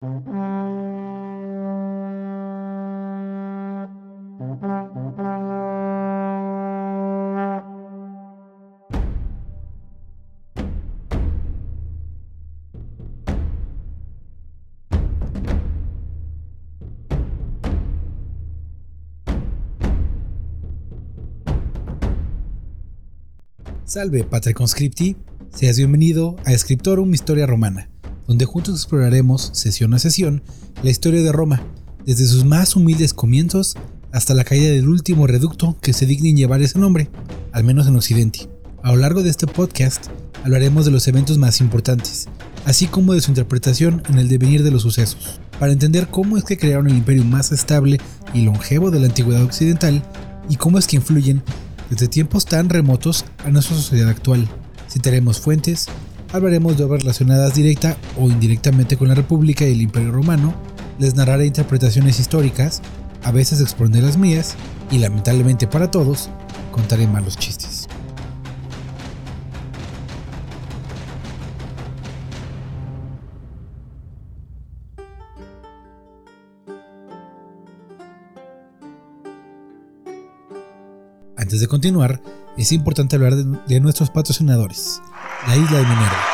Salve, Patre Conscripti. Seas bienvenido a Scriptorum Historia Romana, donde juntos exploraremos, sesión a sesión, la historia de Roma, desde sus más humildes comienzos hasta la caída del último reducto que se digna en llevar ese nombre, al menos en Occidente. A lo largo de este podcast hablaremos de los eventos más importantes, así como de su interpretación en el devenir de los sucesos, para entender cómo es que crearon el imperio más estable y longevo de la antigüedad occidental y cómo es que influyen desde tiempos tan remotos a nuestra sociedad actual. Citaremos fuentes, hablaremos de obras relacionadas directa o indirectamente con la República y el Imperio Romano, les narraré interpretaciones históricas, a veces expondré las mías, y lamentablemente para todos, contaré malos chistes. Antes de continuar, es importante hablar de, nuestros patrocinadores, la Isla de Minerva,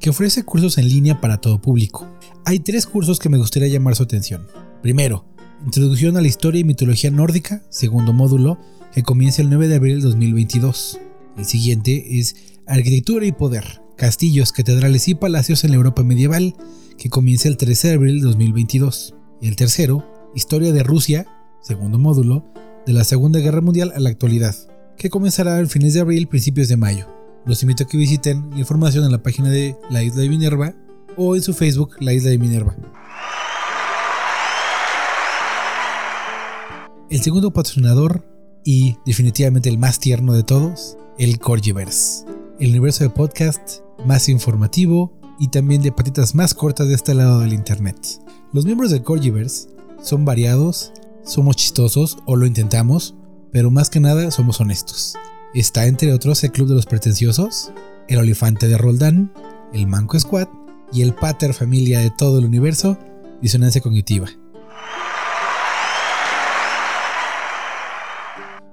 que ofrece cursos en línea para todo público. Hay tres cursos que me gustaría llamar su atención. Primero, Introducción a la Historia y Mitología Nórdica, segundo módulo, que comienza el 9 de abril de 2022. El siguiente es Arquitectura y Poder, Castillos, Catedrales y Palacios en la Europa Medieval, que comienza el 13 de abril de 2022. Y el tercero, Historia de Rusia, segundo módulo, de la Segunda Guerra Mundial a la actualidad, que comenzará el fines de abril, principios de mayo. Los invito a que visiten la información en la página de la Isla de Minerva o en su Facebook, la Isla de Minerva. El segundo patrocinador y definitivamente el más tierno de todos, el Corgiverse, el universo de podcast más informativo y también de patitas más cortas de este lado del internet. Los miembros del Corgiverse son variados somos chistosos o lo intentamos, pero más que nada somos honestos. Está entre otros el Club de los Pretenciosos, el Olifante de Roldán, el Manco Squad y el Pater Familia de todo el universo, Disonancia Cognitiva.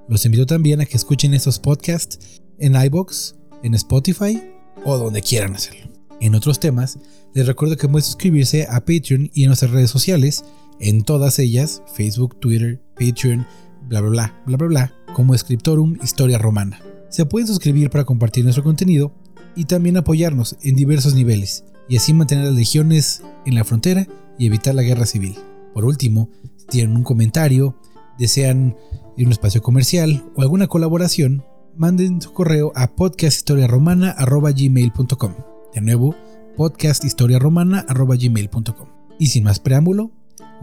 Los invito también a que escuchen estos podcasts en iBox, en Spotify o donde quieran hacerlo. En otros temas, les recuerdo que pueden suscribirse a Patreon y en nuestras redes sociales en todas ellas, Facebook, Twitter, Patreon, bla bla bla, bla bla como Scriptorum Historia Romana. Se pueden suscribir para compartir nuestro contenido y también apoyarnos en diversos niveles y así mantener las legiones en la frontera y evitar la guerra civil. Por último, si tienen un comentario, desean un espacio comercial o alguna colaboración, manden su correo a podcasthistoriaromana.gmail.com. De nuevo, podcasthistoriaromana.gmail.com. Y sin más preámbulo,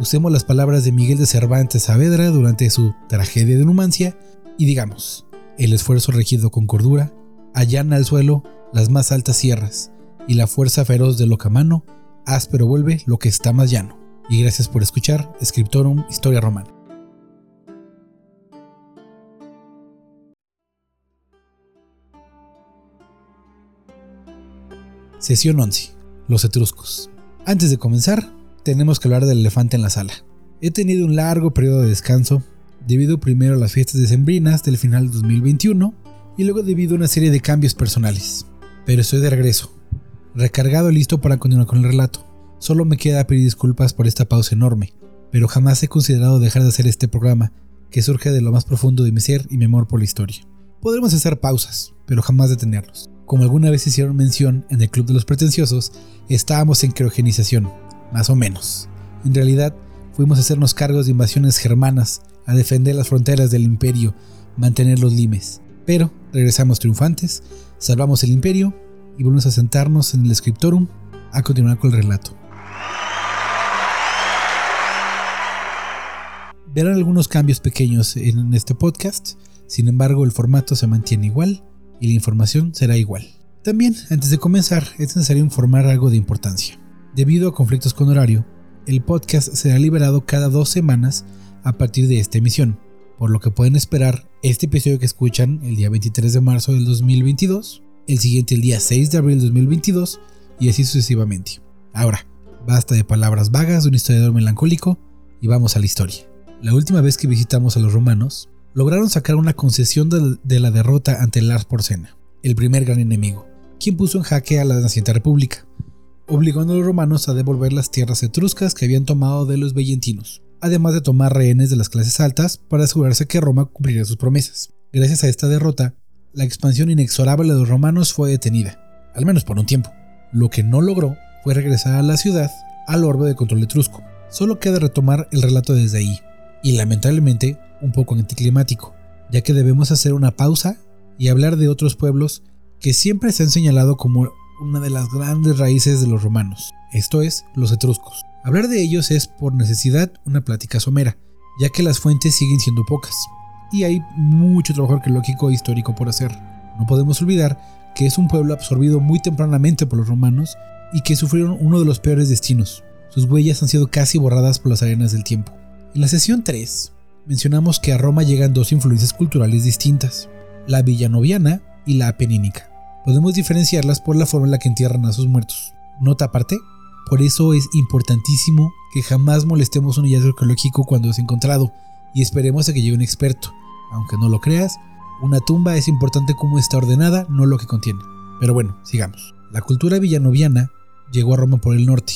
usemos las palabras de Miguel de Cervantes Saavedra durante su tragedia de Numancia y digamos, el esfuerzo regido con cordura allana al suelo las más altas sierras y la fuerza feroz del locamano áspero vuelve lo que está más llano. Y gracias por escuchar Scriptorum Historia Romana. Sesión 11. Los etruscos. Antes de comenzar, tenemos que hablar del elefante en la sala. He tenido un largo periodo de descanso, debido primero a las fiestas decembrinas del final de 2021 y luego debido a una serie de cambios personales. Pero estoy de regreso, recargado y listo para continuar con el relato. Solo me queda pedir disculpas por esta pausa enorme, pero jamás he considerado dejar de hacer este programa, que surge de lo más profundo de mi ser y mi amor por la historia. Podremos hacer pausas, pero jamás detenerlos. Como alguna vez hicieron mención en el Club de los Pretenciosos, estábamos en criogenización, más o menos. En realidad, fuimos a hacernos cargos de invasiones germanas, a defender las fronteras del imperio, mantener los limes. Pero regresamos triunfantes, salvamos el imperio y volvemos a sentarnos en el scriptorum a continuar con el relato. Verán algunos cambios pequeños en este podcast, sin embargo el formato se mantiene igual y la información será igual. También, antes de comenzar, es necesario informar algo de importancia. Debido a conflictos con horario, el podcast será liberado cada dos semanas a partir de esta emisión, por lo que pueden esperar este episodio que escuchan el día 23 de marzo del 2022, el siguiente el día 6 de abril del 2022 y así sucesivamente. Ahora, basta de palabras vagas de un historiador melancólico y vamos a la historia. La última vez que visitamos a los romanos, lograron sacar una concesión de, la derrota ante Lars Porsena, el primer gran enemigo, quien puso en jaque a la naciente república, obligando a los romanos a devolver las tierras etruscas que habían tomado de los vellentinos, además de tomar rehenes de las clases altas para asegurarse que Roma cumpliría sus promesas. Gracias a esta derrota, la expansión inexorable de los romanos fue detenida, al menos por un tiempo. Lo que no logró fue regresar a la ciudad al orbe de control etrusco. Solo queda retomar el relato desde ahí, y lamentablemente un poco anticlimático, ya que debemos hacer una pausa y hablar de otros pueblos que siempre se han señalado como una de las grandes raíces de los romanos, esto es, los etruscos. Hablar de ellos es por necesidad una plática somera, ya que las fuentes siguen siendo pocas, y hay mucho trabajo arqueológico e histórico por hacer. No podemos olvidar que es un pueblo absorbido muy tempranamente por los romanos y que sufrieron uno de los peores destinos. Sus huellas han sido casi borradas por las arenas del tiempo. En la sesión 3 mencionamos que a Roma llegan dos influencias culturales distintas, la villanoviana y la apenínica. Podemos diferenciarlas por la forma en la que entierran a sus muertos. Nota aparte, por eso es importantísimo que jamás molestemos un hallazgo arqueológico cuando es encontrado y esperemos a que llegue un experto. Aunque no lo creas, una tumba es importante como está ordenada, no lo que contiene. Pero bueno, sigamos. La cultura villanoviana llegó a Roma por el norte,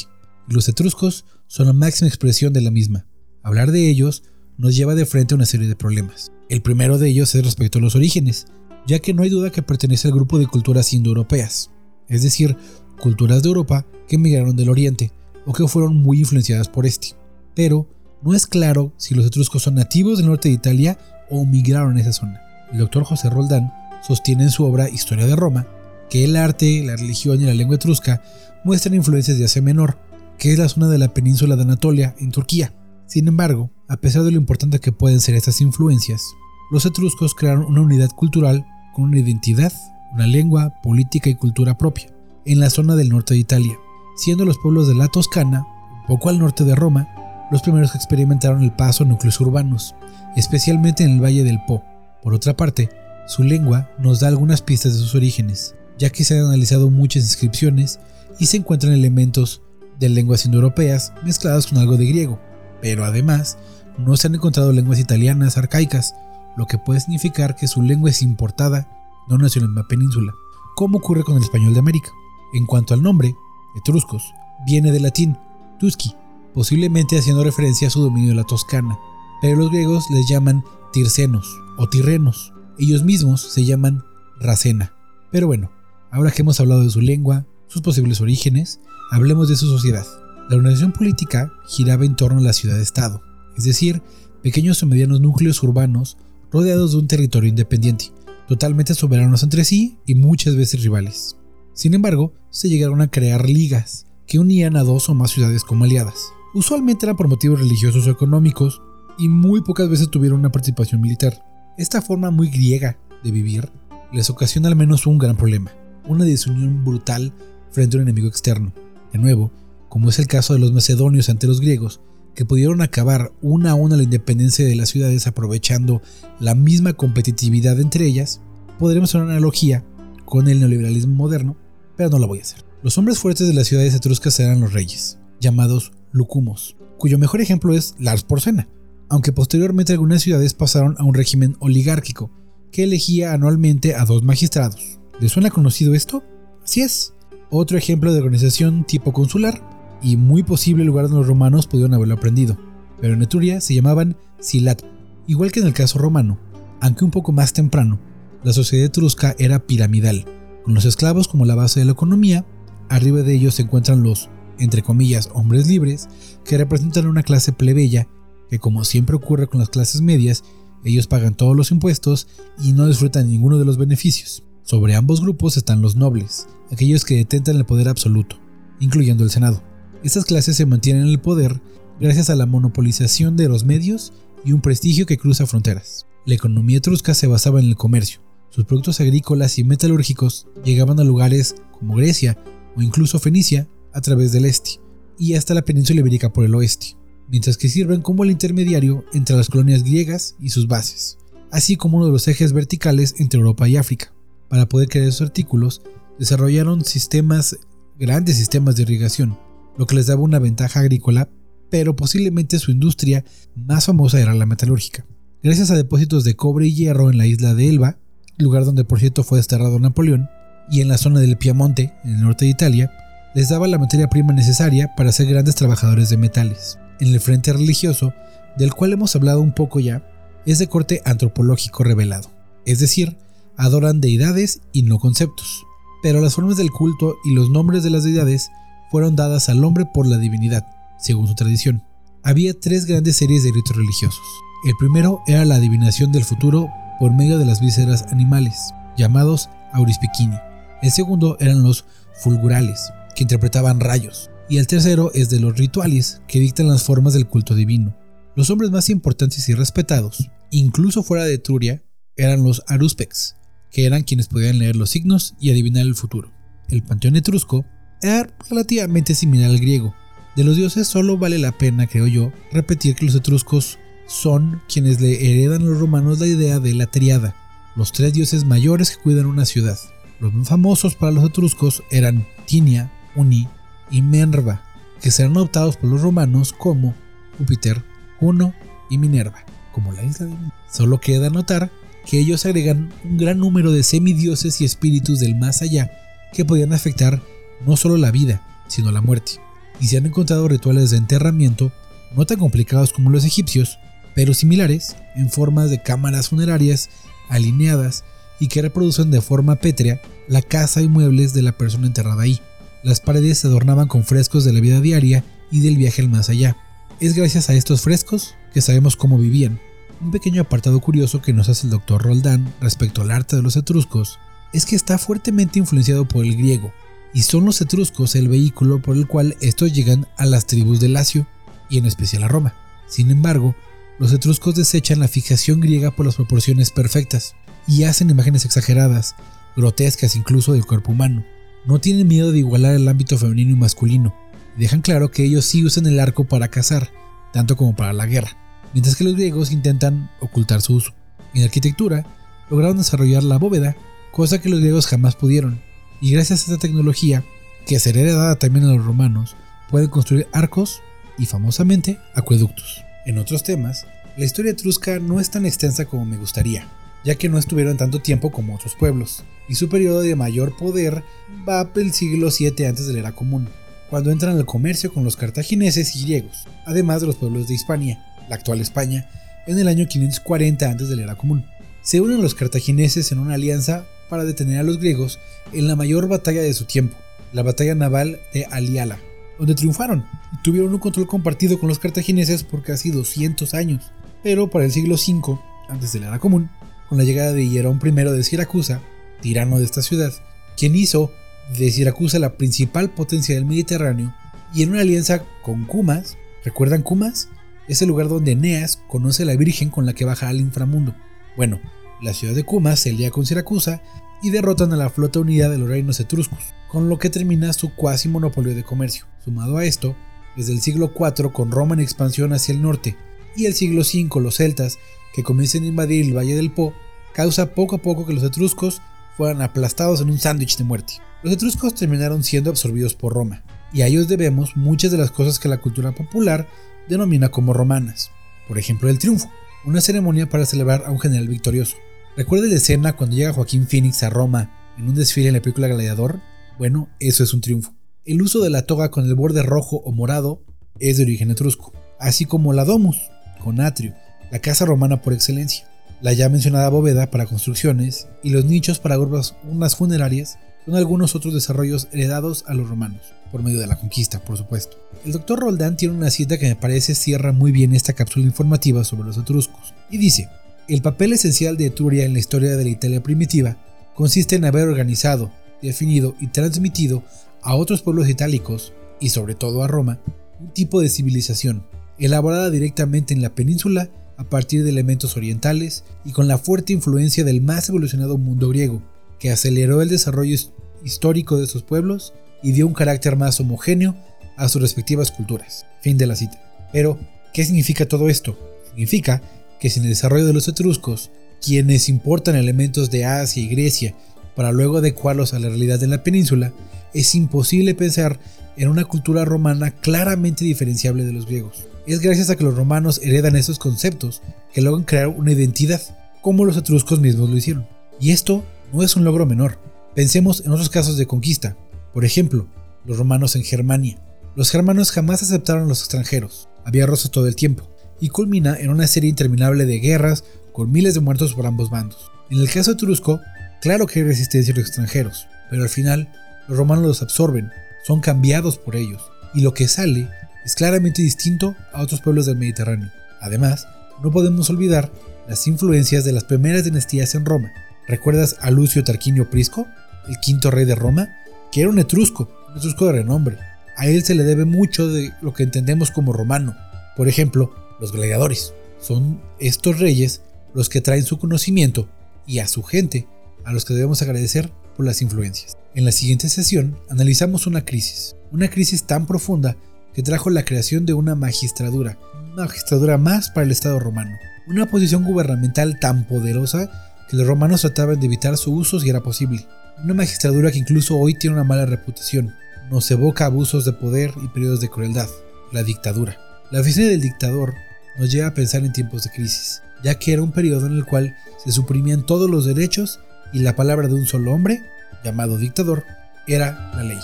y los etruscos son la máxima expresión de la misma. Hablar de ellos nos lleva de frente a una serie de problemas. El primero de ellos es respecto a los orígenes, ya que no hay duda que pertenece al grupo de culturas indoeuropeas, es decir, culturas de Europa que emigraron del Oriente o que fueron muy influenciadas por este. Pero no es claro si los etruscos son nativos del norte de Italia o migraron a esa zona. El doctor José Roldán sostiene en su obra Historia de Roma que el arte, la religión y la lengua etrusca muestran influencias de Asia Menor, que es la zona de la península de Anatolia, en Turquía. Sin embargo, a pesar de lo importante que pueden ser estas influencias, los etruscos crearon una unidad cultural con una identidad, una lengua, política y cultura propia, en la zona del norte de Italia, siendo los pueblos de la Toscana, poco al norte de Roma, los primeros que experimentaron el paso a núcleos urbanos, especialmente en el Valle del Po. Por otra parte, su lengua nos da algunas pistas de sus orígenes, ya que se han analizado muchas inscripciones y se encuentran elementos de lenguas indoeuropeas mezcladas con algo de griego, pero además no se han encontrado lenguas italianas arcaicas, lo que puede significar que su lengua es importada, no nació en la península, como ocurre con el español de América. En cuanto al nombre, etruscos, viene del latín tusci, posiblemente haciendo referencia a su dominio de la Toscana, pero los griegos les llaman tircenos o tirrenos, ellos mismos se llaman racena. Pero bueno, ahora que hemos hablado de su lengua, sus posibles orígenes, hablemos de su sociedad. La organización política giraba en torno a la ciudad-estado, es decir, pequeños o medianos núcleos urbanos rodeados de un territorio independiente, totalmente soberanos entre sí y muchas veces rivales. Sin embargo, se llegaron a crear ligas que unían a dos o más ciudades como aliadas. Usualmente eran por motivos religiosos o económicos y muy pocas veces tuvieron una participación militar. Esta forma muy griega de vivir les ocasiona al menos un gran problema, una desunión brutal frente a un enemigo externo. De nuevo, como es el caso de los macedonios ante los griegos, que pudieron acabar una a una la independencia de las ciudades aprovechando la misma competitividad entre ellas, podremos hacer una analogía con el neoliberalismo moderno, pero no la voy a hacer. Los hombres fuertes de las ciudades etruscas eran los reyes, llamados lucumos, cuyo mejor ejemplo es Lars Porsena, aunque posteriormente algunas ciudades pasaron a un régimen oligárquico, que elegía anualmente a dos magistrados. ¿Les suena conocido esto? Así es. Otro ejemplo de organización tipo consular, y muy posible lugar donde los romanos pudieron haberlo aprendido, pero en Etruria se llamaban silat. Igual que en el caso romano, aunque un poco más temprano, la sociedad etrusca era piramidal, con los esclavos como la base de la economía, arriba de ellos se encuentran los, entre comillas, hombres libres, que representan una clase plebeya, que como siempre ocurre con las clases medias, ellos pagan todos los impuestos y no disfrutan ninguno de los beneficios. Sobre ambos grupos están los nobles, aquellos que detentan el poder absoluto, incluyendo el Senado. Estas clases se mantienen en el poder gracias a la monopolización de los medios y un prestigio que cruza fronteras. La economía etrusca se basaba en el comercio. Sus productos agrícolas y metalúrgicos llegaban a lugares como Grecia o incluso Fenicia a través del este y hasta la península ibérica por el oeste mientras que sirven como el intermediario entre las colonias griegas y sus bases, así como uno de los ejes verticales entre Europa y África. Para poder crear esos artículos, desarrollaron sistemas grandes sistemas de irrigación, lo que les daba una ventaja agrícola, pero posiblemente su industria más famosa era la metalúrgica. Gracias a depósitos de cobre y hierro en la isla de Elba, lugar donde por cierto fue desterrado Napoleón, y en la zona del Piamonte, en el norte de Italia, les daba la materia prima necesaria para ser grandes trabajadores de metales. En el frente religioso, del cual hemos hablado un poco ya, es de corte antropológico revelado, es decir, adoran deidades y no conceptos, pero las formas del culto y los nombres de las deidades fueron dadas al hombre por la divinidad, según su tradición. Había tres grandes series de ritos religiosos. El primero era la adivinación del futuro por medio de las vísceras animales, llamados aurispicini. El segundo eran los fulgurales, que interpretaban rayos. Y el tercero es de los rituales, que dictan las formas del culto divino. Los hombres más importantes y respetados, incluso fuera de Etruria, eran los aruspex, que eran quienes podían leer los signos y adivinar el futuro. El panteón etrusco era relativamente similar al griego. De los dioses solo vale la pena, creo yo, repetir que los etruscos son quienes le heredan a los romanos la idea de la triada, los tres dioses mayores que cuidan una ciudad. Los más famosos para los etruscos eran Tinia, Uni y Minerva, que serán adoptados por los romanos como Júpiter, Juno y Minerva, como la isla de Solo queda notar que ellos agregan un gran número de semidioses y espíritus del más allá que podían afectar no solo la vida, sino la muerte. Y se han encontrado rituales de enterramiento no tan complicados como los egipcios, pero similares en formas de cámaras funerarias alineadas y que reproducen de forma pétrea la casa y muebles de la persona enterrada ahí. Las paredes se adornaban con frescos de la vida diaria y del viaje al más allá. Es gracias a estos frescos que sabemos cómo vivían, un pequeño apartado curioso que nos hace el Dr. Roldán respecto al arte de los etruscos es que está fuertemente influenciado por el griego, y son los etruscos el vehículo por el cual estos llegan a las tribus de Lacio, y en especial a Roma. Sin embargo, los etruscos desechan la fijación griega por las proporciones perfectas, y hacen imágenes exageradas, grotescas incluso del cuerpo humano. No tienen miedo de igualar el ámbito femenino y masculino, y dejan claro que ellos sí usan el arco para cazar, tanto como para la guerra mientras que los griegos intentan ocultar su uso. En arquitectura, lograron desarrollar la bóveda, cosa que los griegos jamás pudieron, y gracias a esta tecnología, que será heredada también a los romanos, pueden construir arcos y famosamente acueductos. En otros temas, la historia etrusca no es tan extensa como me gustaría, ya que no estuvieron tanto tiempo como otros pueblos, y su periodo de mayor poder va del siglo 7 antes de la era común, cuando entran al comercio con los cartagineses y griegos, además de los pueblos de Hispania, la actual España, en el año 540 antes de la era común. Se unen los cartagineses en una alianza para detener a los griegos en la mayor batalla de su tiempo, la batalla naval de Aliala, donde triunfaron y tuvieron un control compartido con los cartagineses por casi 200 años. Pero para el siglo V, antes de la era común, con la llegada de Hierón I de Siracusa, tirano de esta ciudad, quien hizo de Siracusa la principal potencia del Mediterráneo, y en una alianza con Cumas, ¿recuerdan Cumas? es el lugar donde Eneas conoce a la Virgen con la que baja al inframundo. Bueno, la ciudad de Cumas se lía con Siracusa y derrotan a la flota unida de los reinos etruscos, con lo que termina su cuasi monopolio de comercio. Sumado a esto, desde el siglo IV con Roma en expansión hacia el norte y el siglo V los celtas que comienzan a invadir el Valle del Po, causa poco a poco que los etruscos fueran aplastados en un sándwich de muerte. Los etruscos terminaron siendo absorbidos por Roma, y a ellos debemos muchas de las cosas que la cultura popular denomina como romanas. Por ejemplo, el triunfo, una ceremonia para celebrar a un general victorioso. ¿Recuerda la escena cuando llega Joaquín Phoenix a Roma en un desfile en la película Gladiador? Bueno, eso es un triunfo. El uso de la toga con el borde rojo o morado es de origen etrusco, así como la domus, con atrio, la casa romana por excelencia, la ya mencionada bóveda para construcciones y los nichos para unas funerarias son algunos otros desarrollos heredados a los romanos, por medio de la conquista, por supuesto. El doctor Roldán tiene una cita que me parece cierra muy bien esta cápsula informativa sobre los etruscos, y dice, el papel esencial de Etruria en la historia de la Italia primitiva consiste en haber organizado, definido y transmitido a otros pueblos itálicos, y sobre todo a Roma, un tipo de civilización, elaborada directamente en la península a partir de elementos orientales y con la fuerte influencia del más evolucionado mundo griego, que aceleró el desarrollo histórico de sus pueblos y dio un carácter más homogéneo a sus respectivas culturas. Fin de la cita. Pero, ¿qué significa todo esto? Significa que sin el desarrollo de los etruscos, quienes importan elementos de Asia y Grecia para luego adecuarlos a la realidad de la península, es imposible pensar en una cultura romana claramente diferenciable de los griegos. Es gracias a que los romanos heredan esos conceptos que logran crear una identidad, como los etruscos mismos lo hicieron. Y esto no es un logro menor. Pensemos en otros casos de conquista. Por ejemplo, los romanos en Germania. Los germanos jamás aceptaron a los extranjeros. Había rostros todo el tiempo. Y culmina en una serie interminable de guerras con miles de muertos por ambos bandos. En el caso etrusco, claro que hay resistencia a los extranjeros, pero al final los romanos los absorben, son cambiados por ellos, y lo que sale es claramente distinto a otros pueblos del Mediterráneo. Además, no podemos olvidar las influencias de las primeras dinastías en Roma. ¿Recuerdas a Lucio Tarquinio Prisco, el quinto rey de Roma? Que era un etrusco, un etrusco de renombre. A él se le debe mucho de lo que entendemos como romano. Por ejemplo, los gladiadores. Son estos reyes los que traen su conocimiento y a su gente, a los que debemos agradecer por las influencias. En la siguiente sesión analizamos una crisis, una crisis tan profunda que trajo la creación de una magistradura, una magistradura más para el Estado romano, una posición gubernamental tan poderosa que los romanos trataban de evitar su uso si era posible, una magistradura que incluso hoy tiene una mala reputación, nos evoca abusos de poder y periodos de crueldad, la dictadura. La oficina del dictador nos lleva a pensar en tiempos de crisis, ya que era un periodo en el cual se suprimían todos los derechos y la palabra de un solo hombre llamado dictador, era la ley.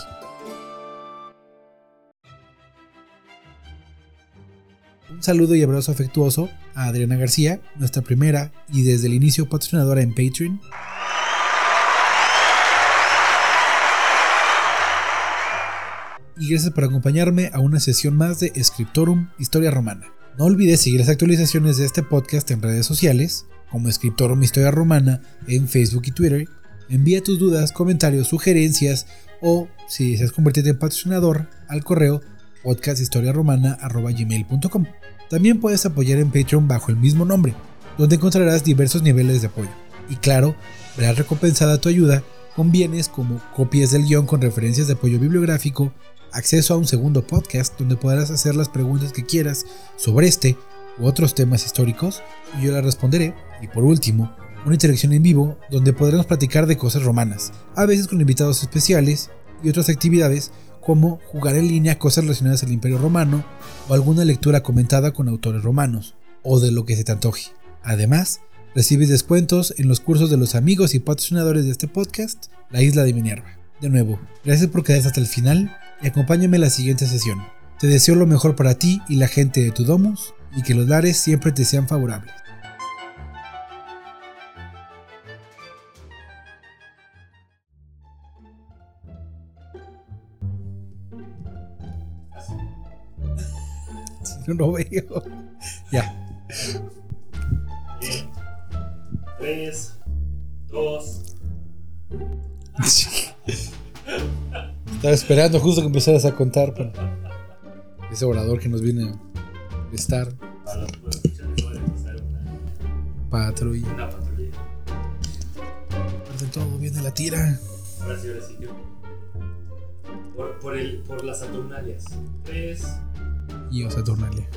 Un saludo y abrazo afectuoso a Adriana García, nuestra primera y desde el inicio patrocinadora en Patreon. Y gracias por acompañarme a una sesión más de Scriptorum Historia Romana. No olvides seguir las actualizaciones de este podcast en redes sociales, como Scriptorum Historia Romana en Facebook y Twitter, Envía tus dudas, comentarios, sugerencias o si deseas convertirte en patrocinador al correo podcasthistoriaromana.gmail.com. También puedes apoyar en Patreon bajo el mismo nombre, donde encontrarás diversos niveles de apoyo. Y claro, verás recompensada tu ayuda con bienes como copias del guion con referencias de apoyo bibliográfico, acceso a un segundo podcast donde podrás hacer las preguntas que quieras sobre este u otros temas históricos y yo las responderé. Y por último, una interacción en vivo donde podremos platicar de cosas romanas, a veces con invitados especiales y otras actividades como jugar en línea cosas relacionadas al Imperio Romano o alguna lectura comentada con autores romanos, o de lo que se te antoje. Además, recibes descuentos en los cursos de los amigos y patrocinadores de este podcast, La Isla de Minerva. De nuevo, gracias por quedarse hasta el final y acompáñame en la siguiente sesión. Te deseo lo mejor para ti y la gente de tu domus y que los lares siempre te sean favorables. No veo. Ya. 3, 2. Estaba esperando justo que empezaras a contar para ese orador que nos viene a estar. Para una, Patrulla. De todo viene la tira. Ahora sí, ahora sí. yo. Por, por, el, por las Saturnalias. 3, Y o Saturnale.